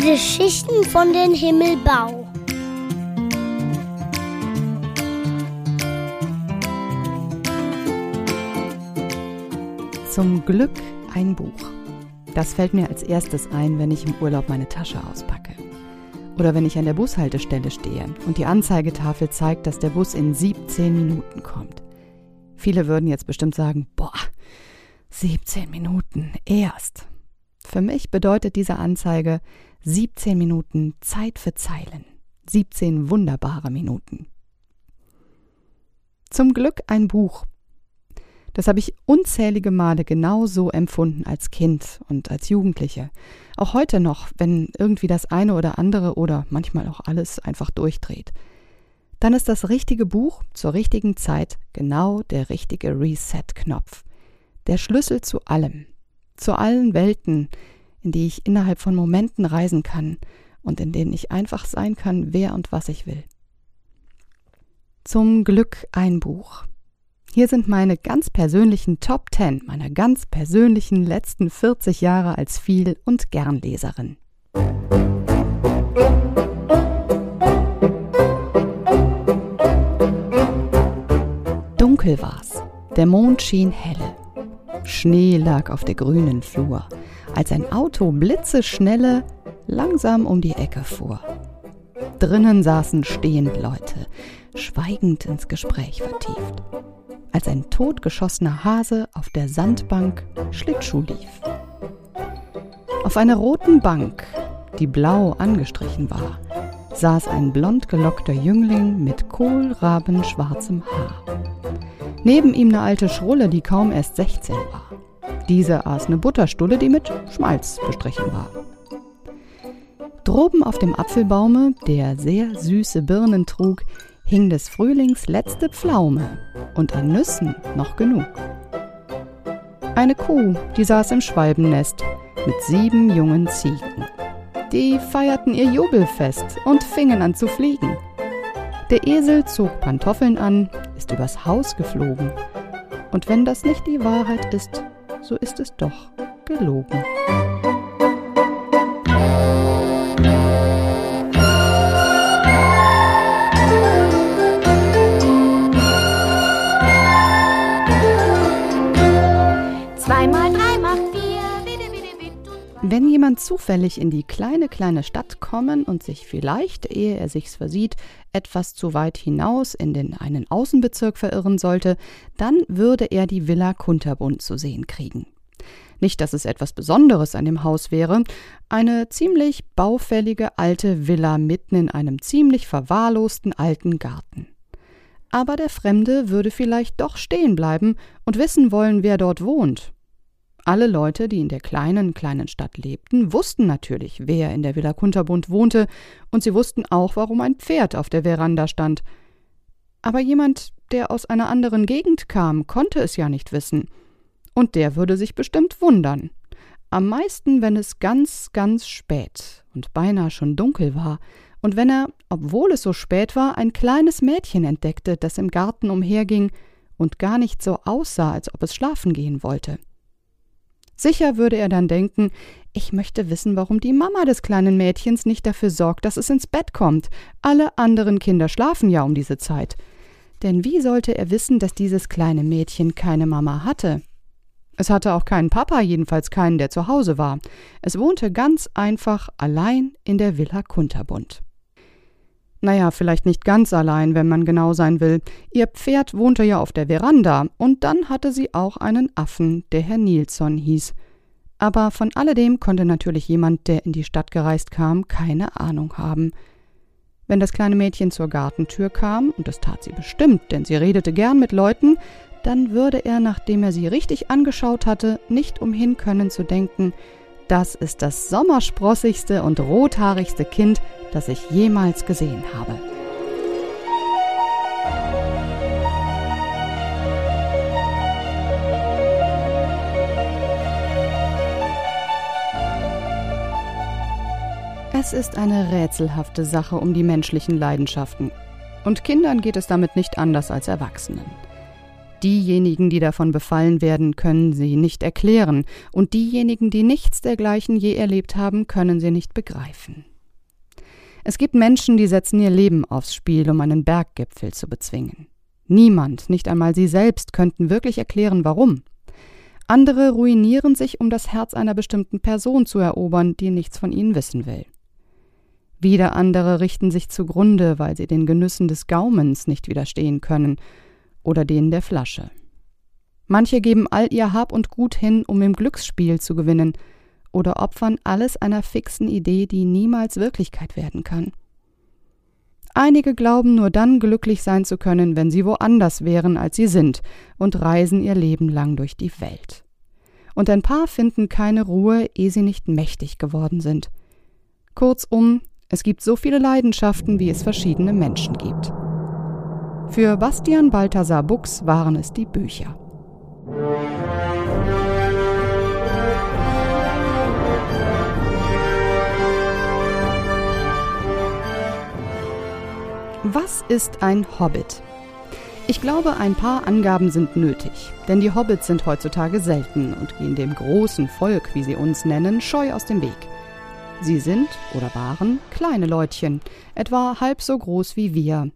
Geschichten von den Himmelbau. Zum Glück ein Buch. Das fällt mir als erstes ein, wenn ich im Urlaub meine Tasche auspacke. Oder wenn ich an der Bushaltestelle stehe und die Anzeigetafel zeigt, dass der Bus in 17 Minuten kommt. Viele würden jetzt bestimmt sagen, boah, 17 Minuten erst. Für mich bedeutet diese Anzeige 17 Minuten Zeit für Zeilen. 17 wunderbare Minuten. Zum Glück ein Buch. Das habe ich unzählige Male genau so empfunden als Kind und als Jugendliche. Auch heute noch, wenn irgendwie das eine oder andere oder manchmal auch alles einfach durchdreht. Dann ist das richtige Buch zur richtigen Zeit genau der richtige Reset-Knopf. Der Schlüssel zu allem, zu allen Welten, in die ich innerhalb von Momenten reisen kann und in denen ich einfach sein kann, wer und was ich will. Zum Glück ein Buch. Hier sind meine ganz persönlichen Top 10 meiner ganz persönlichen letzten 40 Jahre als Viel- und Gernleserin. Dunkel war's. Der Mond schien helle. Schnee lag auf der grünen Flur, als ein Auto blitzeschnelle langsam um die Ecke fuhr. Drinnen saßen stehend Leute, schweigend ins Gespräch vertieft, als ein totgeschossener Hase auf der Sandbank Schlittschuh lief. Auf einer roten Bank, die blau angestrichen war, saß ein blond gelockter Jüngling mit kohlrabenschwarzem Haar. Neben ihm eine alte Schrulle, die kaum erst 16 war. Diese aß eine Butterstulle, die mit Schmalz bestrichen war. Droben auf dem Apfelbaume, der sehr süße Birnen trug, hing des Frühlings letzte Pflaume und an Nüssen noch genug. Eine Kuh, die saß im Schwalbennest mit sieben jungen Ziegen. Die feierten ihr Jubelfest und fingen an zu fliegen. Der Esel zog Pantoffeln an, ist übers Haus geflogen. Und wenn das nicht die Wahrheit ist, so ist es doch gelogen. Wenn jemand zufällig in die kleine, kleine Stadt kommen und sich vielleicht, ehe er sich's versieht, etwas zu weit hinaus in den einen Außenbezirk verirren sollte, dann würde er die Villa Kunterbund zu sehen kriegen. Nicht, dass es etwas Besonderes an dem Haus wäre, eine ziemlich baufällige alte Villa mitten in einem ziemlich verwahrlosten alten Garten. Aber der Fremde würde vielleicht doch stehen bleiben und wissen wollen, wer dort wohnt, alle Leute, die in der kleinen, kleinen Stadt lebten, wussten natürlich, wer in der Villa Kunterbund wohnte, und sie wussten auch, warum ein Pferd auf der Veranda stand. Aber jemand, der aus einer anderen Gegend kam, konnte es ja nicht wissen. Und der würde sich bestimmt wundern. Am meisten, wenn es ganz, ganz spät und beinahe schon dunkel war, und wenn er, obwohl es so spät war, ein kleines Mädchen entdeckte, das im Garten umherging und gar nicht so aussah, als ob es schlafen gehen wollte. Sicher würde er dann denken, ich möchte wissen, warum die Mama des kleinen Mädchens nicht dafür sorgt, dass es ins Bett kommt. Alle anderen Kinder schlafen ja um diese Zeit. Denn wie sollte er wissen, dass dieses kleine Mädchen keine Mama hatte? Es hatte auch keinen Papa, jedenfalls keinen, der zu Hause war. Es wohnte ganz einfach allein in der Villa Kunterbund. Naja, vielleicht nicht ganz allein, wenn man genau sein will. Ihr Pferd wohnte ja auf der Veranda, und dann hatte sie auch einen Affen, der Herr Nilsson hieß. Aber von alledem konnte natürlich jemand, der in die Stadt gereist kam, keine Ahnung haben. Wenn das kleine Mädchen zur Gartentür kam, und das tat sie bestimmt, denn sie redete gern mit Leuten, dann würde er, nachdem er sie richtig angeschaut hatte, nicht umhin können zu denken, das ist das sommersprossigste und rothaarigste Kind, das ich jemals gesehen habe. Es ist eine rätselhafte Sache um die menschlichen Leidenschaften. Und Kindern geht es damit nicht anders als Erwachsenen. Diejenigen, die davon befallen werden, können sie nicht erklären, und diejenigen, die nichts dergleichen je erlebt haben, können sie nicht begreifen. Es gibt Menschen, die setzen ihr Leben aufs Spiel, um einen Berggipfel zu bezwingen. Niemand, nicht einmal sie selbst, könnten wirklich erklären, warum. Andere ruinieren sich, um das Herz einer bestimmten Person zu erobern, die nichts von ihnen wissen will. Wieder andere richten sich zugrunde, weil sie den Genüssen des Gaumens nicht widerstehen können oder denen der Flasche. Manche geben all ihr Hab und Gut hin, um im Glücksspiel zu gewinnen, oder opfern alles einer fixen Idee, die niemals Wirklichkeit werden kann. Einige glauben nur dann glücklich sein zu können, wenn sie woanders wären, als sie sind, und reisen ihr Leben lang durch die Welt. Und ein paar finden keine Ruhe, ehe sie nicht mächtig geworden sind. Kurzum, es gibt so viele Leidenschaften, wie es verschiedene Menschen gibt. Für Bastian Balthasar Buchs waren es die Bücher. Was ist ein Hobbit? Ich glaube, ein paar Angaben sind nötig, denn die Hobbits sind heutzutage selten und gehen dem großen Volk, wie sie uns nennen, scheu aus dem Weg. Sie sind oder waren kleine Leutchen, etwa halb so groß wie wir,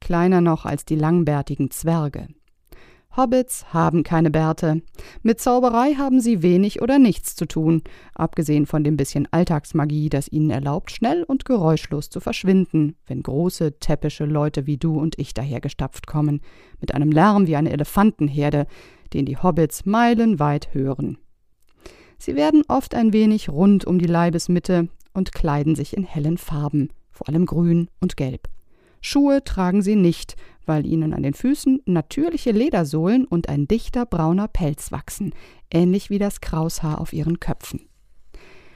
kleiner noch als die langbärtigen Zwerge. Hobbits haben keine Bärte. Mit Zauberei haben sie wenig oder nichts zu tun, abgesehen von dem bisschen Alltagsmagie, das ihnen erlaubt, schnell und geräuschlos zu verschwinden, wenn große, täppische Leute wie du und ich dahergestapft kommen, mit einem Lärm wie eine Elefantenherde, den die Hobbits meilenweit hören. Sie werden oft ein wenig rund um die Leibesmitte und kleiden sich in hellen Farben, vor allem grün und gelb. Schuhe tragen sie nicht, weil ihnen an den Füßen natürliche Ledersohlen und ein dichter brauner Pelz wachsen, ähnlich wie das Kraushaar auf ihren Köpfen.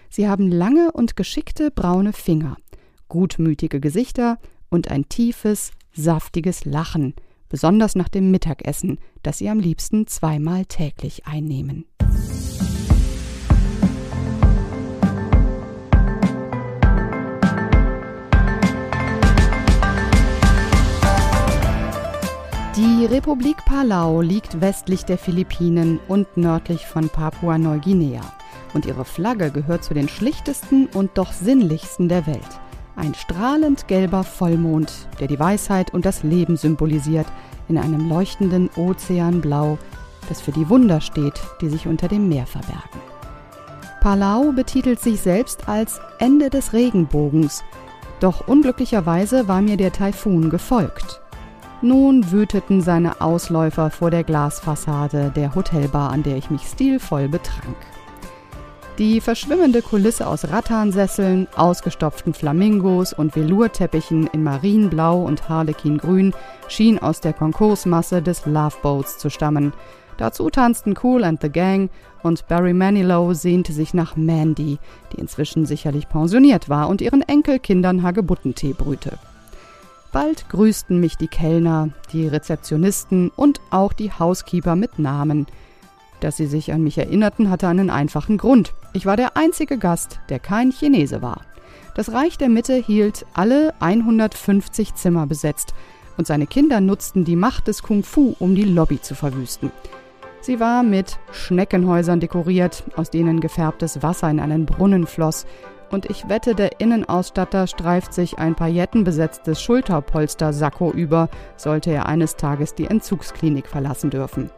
Sie haben lange und geschickte braune Finger, gutmütige Gesichter und ein tiefes, saftiges Lachen, besonders nach dem Mittagessen, das sie am liebsten zweimal täglich einnehmen. Die Republik Palau liegt westlich der Philippinen und nördlich von Papua-Neuguinea. Und ihre Flagge gehört zu den schlichtesten und doch sinnlichsten der Welt. Ein strahlend gelber Vollmond, der die Weisheit und das Leben symbolisiert, in einem leuchtenden Ozeanblau, das für die Wunder steht, die sich unter dem Meer verbergen. Palau betitelt sich selbst als Ende des Regenbogens, doch unglücklicherweise war mir der Taifun gefolgt. Nun wüteten seine Ausläufer vor der Glasfassade der Hotelbar, an der ich mich stilvoll betrank. Die verschwimmende Kulisse aus Rattansesseln, ausgestopften Flamingos und Velourteppichen in Marienblau und Harlekingrün schien aus der Konkursmasse des Loveboats zu stammen. Dazu tanzten Cool and the Gang und Barry Manilow sehnte sich nach Mandy, die inzwischen sicherlich pensioniert war und ihren Enkelkindern Hagebuttentee brühte. Bald grüßten mich die Kellner, die Rezeptionisten und auch die Housekeeper mit Namen. Dass sie sich an mich erinnerten, hatte einen einfachen Grund. Ich war der einzige Gast, der kein Chinese war. Das Reich der Mitte hielt alle 150 Zimmer besetzt und seine Kinder nutzten die Macht des Kung Fu, um die Lobby zu verwüsten. Sie war mit Schneckenhäusern dekoriert, aus denen gefärbtes Wasser in einen Brunnen floss und ich wette, der Innenausstatter streift sich ein paillettenbesetztes Schulterpolster-Sakko über, sollte er eines Tages die Entzugsklinik verlassen dürfen.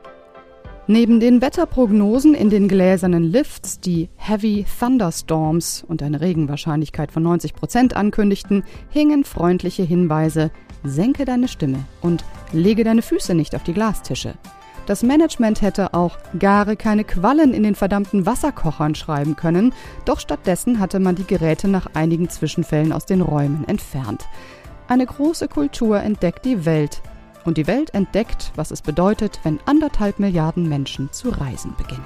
Neben den Wetterprognosen in den gläsernen Lifts, die Heavy Thunderstorms und eine Regenwahrscheinlichkeit von 90 Prozent ankündigten, hingen freundliche Hinweise: Senke deine Stimme und lege deine Füße nicht auf die Glastische. Das Management hätte auch gare keine Quallen in den verdammten Wasserkochern schreiben können, doch stattdessen hatte man die Geräte nach einigen Zwischenfällen aus den Räumen entfernt. Eine große Kultur entdeckt die Welt. Und die Welt entdeckt, was es bedeutet, wenn anderthalb Milliarden Menschen zu reisen beginnen.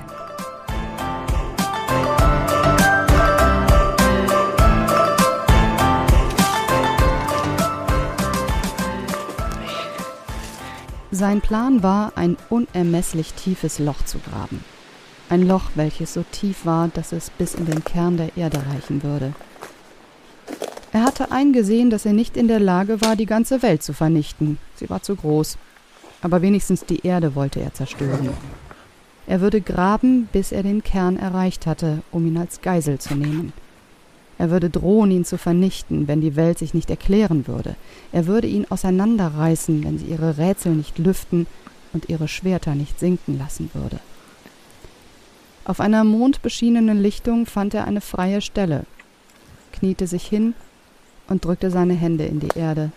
Sein Plan war, ein unermesslich tiefes Loch zu graben. Ein Loch, welches so tief war, dass es bis in den Kern der Erde reichen würde. Er hatte eingesehen, dass er nicht in der Lage war, die ganze Welt zu vernichten. Sie war zu groß. aber wenigstens die Erde wollte er zerstören. Er würde graben, bis er den Kern erreicht hatte, um ihn als Geisel zu nehmen. Er würde drohen, ihn zu vernichten, wenn die Welt sich nicht erklären würde. Er würde ihn auseinanderreißen, wenn sie ihre Rätsel nicht lüften und ihre Schwerter nicht sinken lassen würde. Auf einer mondbeschienenen Lichtung fand er eine freie Stelle, kniete sich hin und drückte seine Hände in die Erde.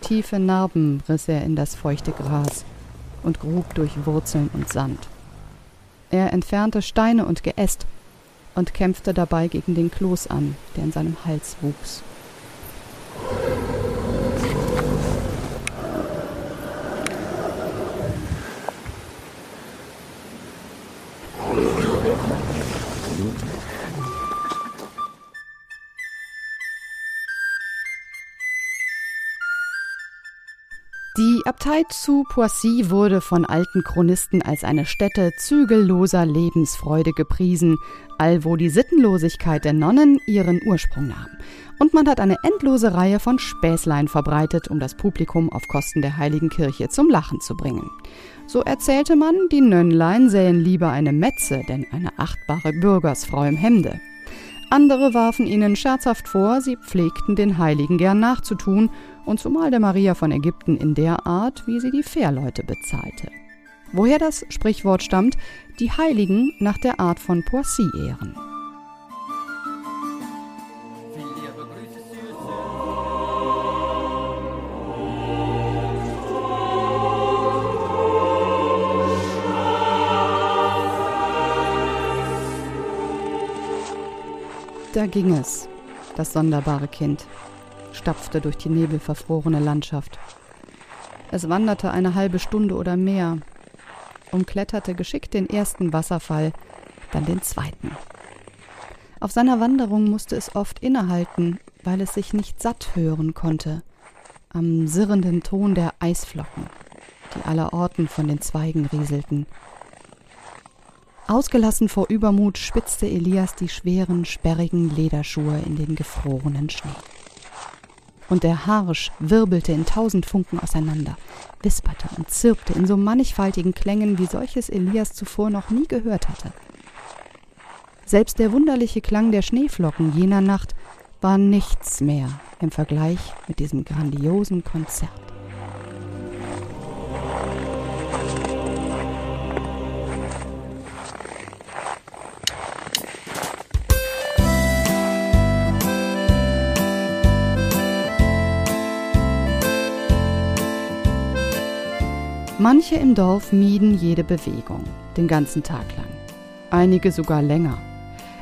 Tiefe Narben riss er in das feuchte Gras und grub durch Wurzeln und Sand. Er entfernte Steine und Geäst und kämpfte dabei gegen den Kloß an, der in seinem Hals wuchs. Die Abtei zu Poissy wurde von alten Chronisten als eine Stätte zügelloser Lebensfreude gepriesen, allwo die Sittenlosigkeit der Nonnen ihren Ursprung nahm. Und man hat eine endlose Reihe von Späßlein verbreitet, um das Publikum auf Kosten der heiligen Kirche zum Lachen zu bringen. So erzählte man, die Nönnlein sähen lieber eine Metze, denn eine achtbare Bürgersfrau im Hemde. Andere warfen ihnen scherzhaft vor, sie pflegten den Heiligen gern nachzutun, und zumal der Maria von Ägypten in der Art, wie sie die Fährleute bezahlte. Woher das Sprichwort stammt, die Heiligen nach der Art von Poissy ehren. Ging es, das sonderbare Kind, stapfte durch die nebelverfrorene Landschaft. Es wanderte eine halbe Stunde oder mehr, umkletterte geschickt den ersten Wasserfall, dann den zweiten. Auf seiner Wanderung musste es oft innehalten, weil es sich nicht satt hören konnte, am sirrenden Ton der Eisflocken, die allerorten von den Zweigen rieselten Ausgelassen vor Übermut spitzte Elias die schweren, sperrigen Lederschuhe in den gefrorenen Schnee. Und der Harsch wirbelte in tausend Funken auseinander, wisperte und zirpte in so mannigfaltigen Klängen, wie solches Elias zuvor noch nie gehört hatte. Selbst der wunderliche Klang der Schneeflocken jener Nacht war nichts mehr im Vergleich mit diesem grandiosen Konzert. Manche im Dorf mieden jede Bewegung, den ganzen Tag lang. Einige sogar länger.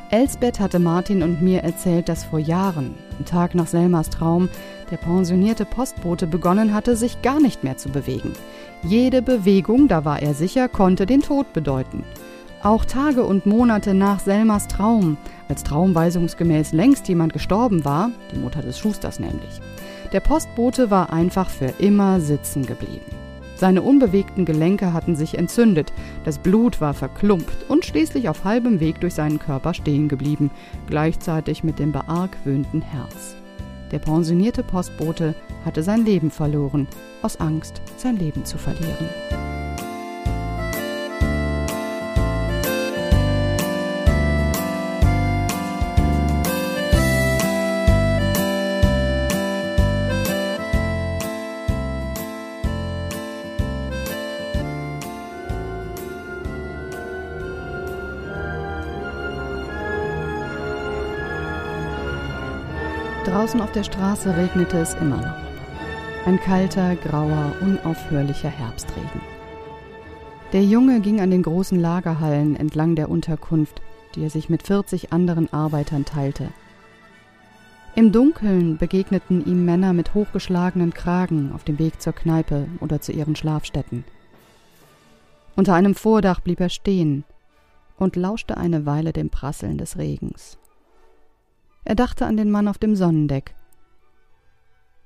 Elsbeth hatte Martin und mir erzählt, dass vor Jahren, am Tag nach Selmas Traum, der pensionierte Postbote begonnen hatte, sich gar nicht mehr zu bewegen. Jede Bewegung, da war er sicher, konnte den Tod bedeuten. Auch Tage und Monate nach Selmas Traum, als traumweisungsgemäß längst jemand gestorben war, die Mutter des Schusters nämlich. Der Postbote war einfach für immer sitzen geblieben. Seine unbewegten Gelenke hatten sich entzündet, das Blut war verklumpt und schließlich auf halbem Weg durch seinen Körper stehen geblieben, gleichzeitig mit dem beargwöhnten Herz. Der pensionierte Postbote hatte sein Leben verloren, aus Angst, sein Leben zu verlieren. Draußen auf der Straße regnete es immer noch. Ein kalter, grauer, unaufhörlicher Herbstregen. Der Junge ging an den großen Lagerhallen entlang der Unterkunft, die er sich mit 40 anderen Arbeitern teilte. Im Dunkeln begegneten ihm Männer mit hochgeschlagenen Kragen auf dem Weg zur Kneipe oder zu ihren Schlafstätten. Unter einem Vordach blieb er stehen und lauschte eine Weile dem Prasseln des Regens. Er dachte an den Mann auf dem Sonnendeck.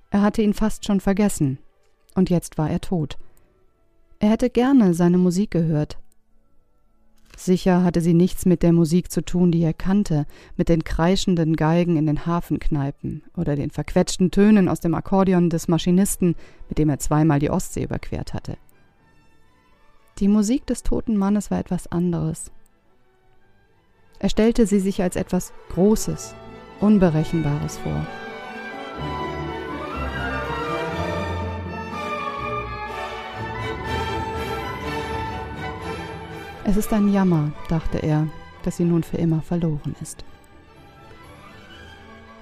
Er hatte ihn fast schon vergessen, und jetzt war er tot. Er hätte gerne seine Musik gehört. Sicher hatte sie nichts mit der Musik zu tun, die er kannte, mit den kreischenden Geigen in den Hafenkneipen oder den verquetschten Tönen aus dem Akkordeon des Maschinisten, mit dem er zweimal die Ostsee überquert hatte. Die Musik des toten Mannes war etwas anderes. Er stellte sie sich als etwas Großes, Unberechenbares vor. Es ist ein Jammer, dachte er, dass sie nun für immer verloren ist.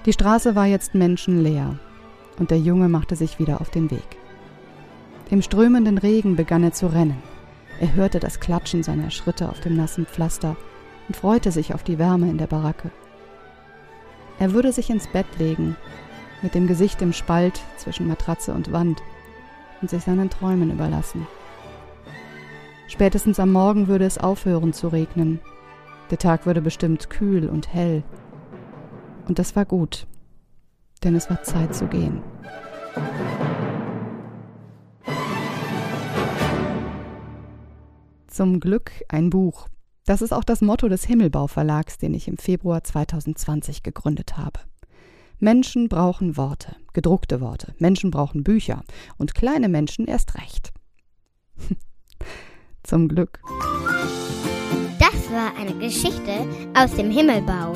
Die Straße war jetzt menschenleer, und der Junge machte sich wieder auf den Weg. Im strömenden Regen begann er zu rennen. Er hörte das Klatschen seiner Schritte auf dem nassen Pflaster und freute sich auf die Wärme in der Baracke. Er würde sich ins Bett legen, mit dem Gesicht im Spalt zwischen Matratze und Wand und sich seinen Träumen überlassen. Spätestens am Morgen würde es aufhören zu regnen. Der Tag würde bestimmt kühl und hell. Und das war gut, denn es war Zeit zu gehen. Zum Glück ein Buch. Das ist auch das Motto des Himmelbau Verlags, den ich im Februar 2020 gegründet habe. Menschen brauchen Worte, gedruckte Worte. Menschen brauchen Bücher und kleine Menschen erst recht. Zum Glück. Das war eine Geschichte aus dem Himmelbau.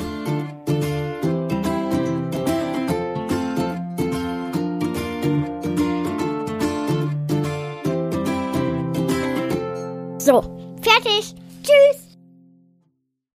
So, fertig.